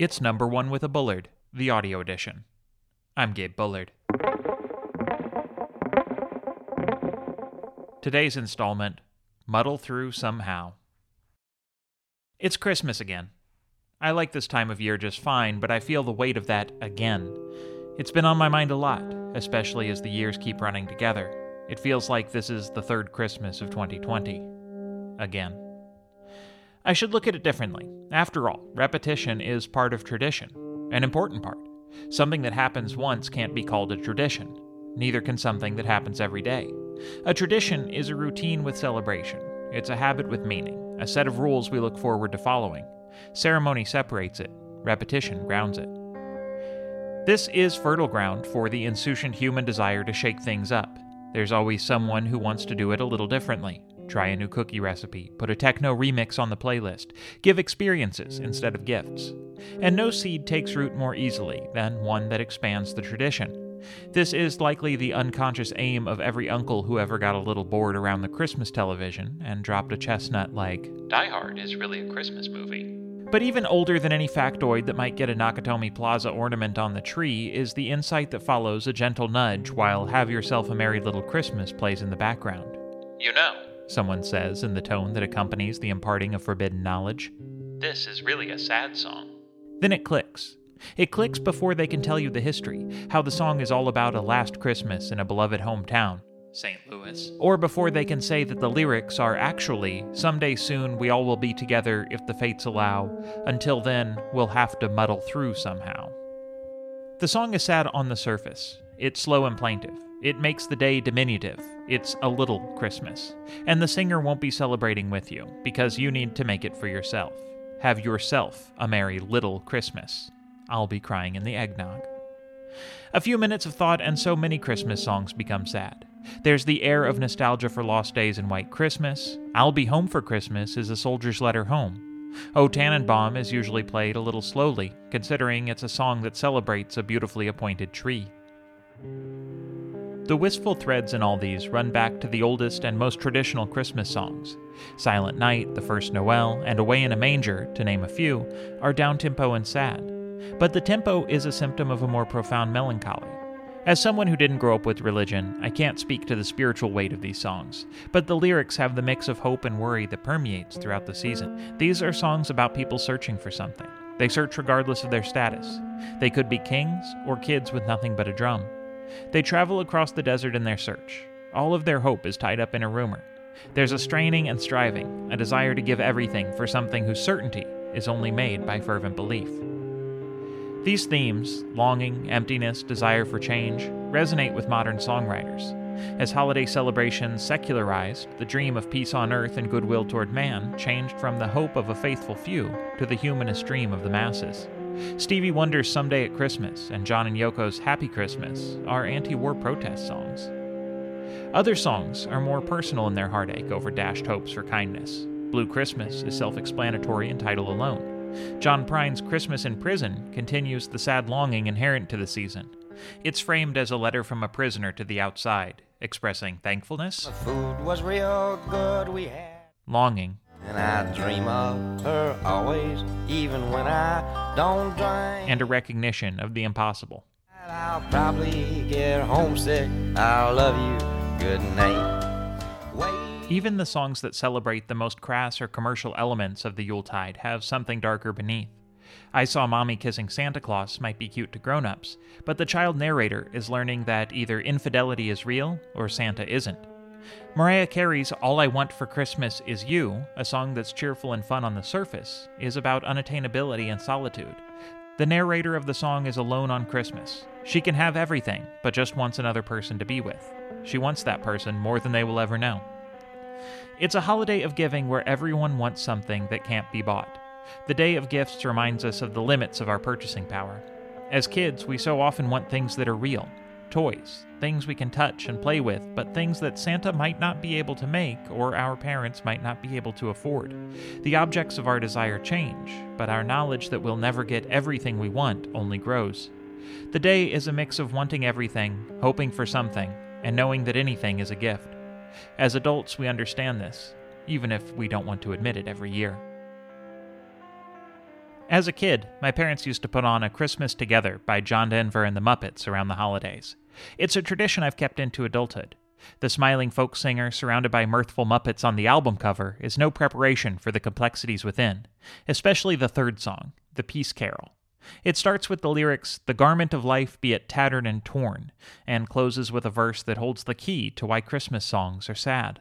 It's number one with a Bullard, the audio edition. I'm Gabe Bullard. Today's installment Muddle Through Somehow. It's Christmas again. I like this time of year just fine, but I feel the weight of that again. It's been on my mind a lot, especially as the years keep running together. It feels like this is the third Christmas of 2020. Again. I should look at it differently. After all, repetition is part of tradition, an important part. Something that happens once can't be called a tradition. Neither can something that happens every day. A tradition is a routine with celebration. It's a habit with meaning, a set of rules we look forward to following. Ceremony separates it, repetition grounds it. This is fertile ground for the insouciant human desire to shake things up. There's always someone who wants to do it a little differently. Try a new cookie recipe, put a techno remix on the playlist, give experiences instead of gifts. And no seed takes root more easily than one that expands the tradition. This is likely the unconscious aim of every uncle who ever got a little bored around the Christmas television and dropped a chestnut like, Die Hard is really a Christmas movie. But even older than any factoid that might get a Nakatomi Plaza ornament on the tree is the insight that follows a gentle nudge while Have Yourself a Merry Little Christmas plays in the background. You know, someone says in the tone that accompanies the imparting of forbidden knowledge. This is really a sad song. Then it clicks. It clicks before they can tell you the history, how the song is all about a last Christmas in a beloved hometown, St. Louis. Or before they can say that the lyrics are actually, someday soon we all will be together if the fates allow. Until then, we'll have to muddle through somehow. The song is sad on the surface. It's slow and plaintive. It makes the day diminutive. It's a little Christmas. And the singer won't be celebrating with you, because you need to make it for yourself. Have yourself a merry little Christmas. I'll be crying in the eggnog. A few minutes of thought, and so many Christmas songs become sad. There's the air of nostalgia for lost days and white Christmas. I'll Be Home for Christmas is a soldier's letter home. O Tannenbaum is usually played a little slowly, considering it's a song that celebrates a beautifully appointed tree. The wistful threads in all these run back to the oldest and most traditional Christmas songs. Silent Night, The First Noel, and Away in a Manger, to name a few, are downtempo and sad. But the tempo is a symptom of a more profound melancholy. As someone who didn't grow up with religion, I can't speak to the spiritual weight of these songs, but the lyrics have the mix of hope and worry that permeates throughout the season. These are songs about people searching for something. They search regardless of their status. They could be kings or kids with nothing but a drum. They travel across the desert in their search. All of their hope is tied up in a rumor. There's a straining and striving, a desire to give everything for something whose certainty is only made by fervent belief. These themes longing, emptiness, desire for change resonate with modern songwriters. As holiday celebrations secularized, the dream of peace on earth and goodwill toward man changed from the hope of a faithful few to the humanist dream of the masses. Stevie Wonder's Someday at Christmas and John and Yoko's Happy Christmas are anti war protest songs. Other songs are more personal in their heartache over dashed hopes for kindness. Blue Christmas is self explanatory in title alone. John Prine's Christmas in Prison continues the sad longing inherent to the season. It's framed as a letter from a prisoner to the outside, expressing thankfulness, The food was real good we had. longing, And I dream of her always, even when I don't drink. and a recognition of the impossible. I'll probably get homesick. I'll love you. Good night. Wait. Even the songs that celebrate the most crass or commercial elements of the Yuletide have something darker beneath. I Saw Mommy Kissing Santa Claus might be cute to grown ups, but the child narrator is learning that either infidelity is real or Santa isn't. Mariah Carey's All I Want for Christmas Is You, a song that's cheerful and fun on the surface, is about unattainability and solitude. The narrator of the song is alone on Christmas. She can have everything, but just wants another person to be with. She wants that person more than they will ever know. It's a holiday of giving where everyone wants something that can't be bought. The Day of Gifts reminds us of the limits of our purchasing power. As kids, we so often want things that are real toys, things we can touch and play with, but things that Santa might not be able to make or our parents might not be able to afford. The objects of our desire change, but our knowledge that we'll never get everything we want only grows. The day is a mix of wanting everything, hoping for something, and knowing that anything is a gift. As adults, we understand this, even if we don't want to admit it every year. As a kid, my parents used to put on A Christmas Together by John Denver and the Muppets around the holidays. It's a tradition I've kept into adulthood. The smiling folk singer, surrounded by mirthful Muppets on the album cover, is no preparation for the complexities within, especially the third song, The Peace Carol. It starts with the lyrics, The garment of life be it tattered and torn, and closes with a verse that holds the key to why Christmas songs are sad.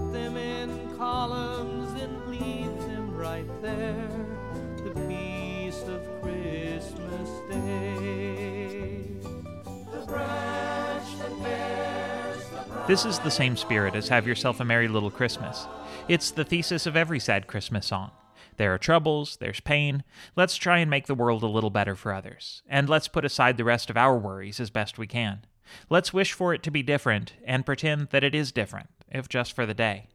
Put them in columns and leave them right there. The peace of Christmas Day. This is the same spirit as Have Yourself a Merry Little Christmas. It's the thesis of every sad Christmas song. There are troubles, there's pain. Let's try and make the world a little better for others. And let's put aside the rest of our worries as best we can. Let's wish for it to be different and pretend that it is different, if just for the day.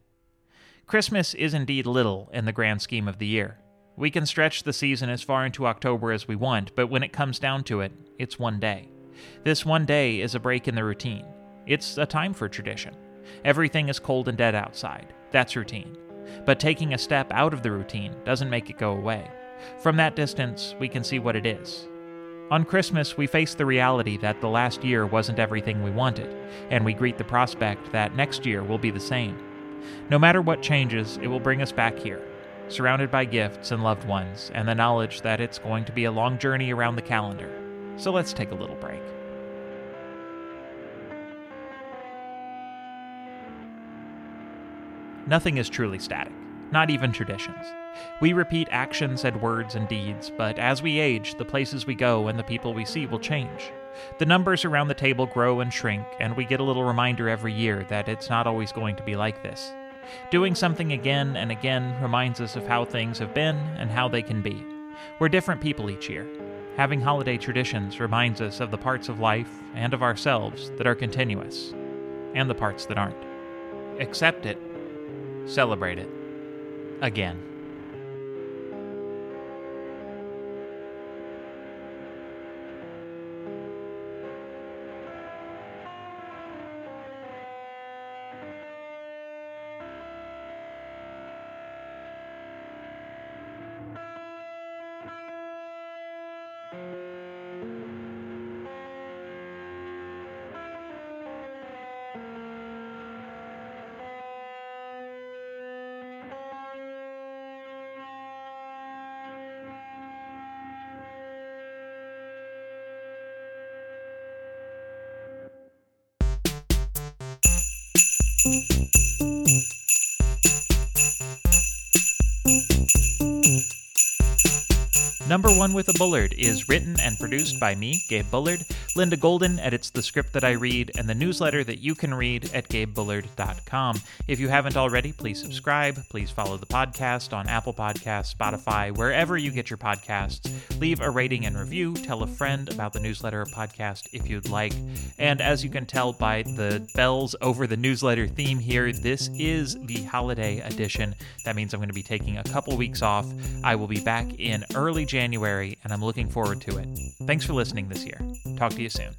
Christmas is indeed little in the grand scheme of the year. We can stretch the season as far into October as we want, but when it comes down to it, it's one day. This one day is a break in the routine. It's a time for tradition. Everything is cold and dead outside. That's routine. But taking a step out of the routine doesn't make it go away. From that distance, we can see what it is. On Christmas, we face the reality that the last year wasn't everything we wanted, and we greet the prospect that next year will be the same. No matter what changes, it will bring us back here, surrounded by gifts and loved ones, and the knowledge that it's going to be a long journey around the calendar. So let's take a little break. Nothing is truly static, not even traditions. We repeat actions and words and deeds, but as we age, the places we go and the people we see will change. The numbers around the table grow and shrink, and we get a little reminder every year that it's not always going to be like this. Doing something again and again reminds us of how things have been and how they can be. We're different people each year. Having holiday traditions reminds us of the parts of life and of ourselves that are continuous, and the parts that aren't. Accept it Celebrate it. Again. Música Number One with a Bullard is written and produced by me, Gabe Bullard. Linda Golden edits the script that I read and the newsletter that you can read at gabebullard.com. If you haven't already, please subscribe. Please follow the podcast on Apple Podcasts, Spotify, wherever you get your podcasts. Leave a rating and review. Tell a friend about the newsletter or podcast if you'd like. And as you can tell by the bells over the newsletter theme here, this is the holiday edition. That means I'm going to be taking a couple weeks off. I will be back in early January, and I'm looking forward to it. Thanks for listening this year. Talk to you soon.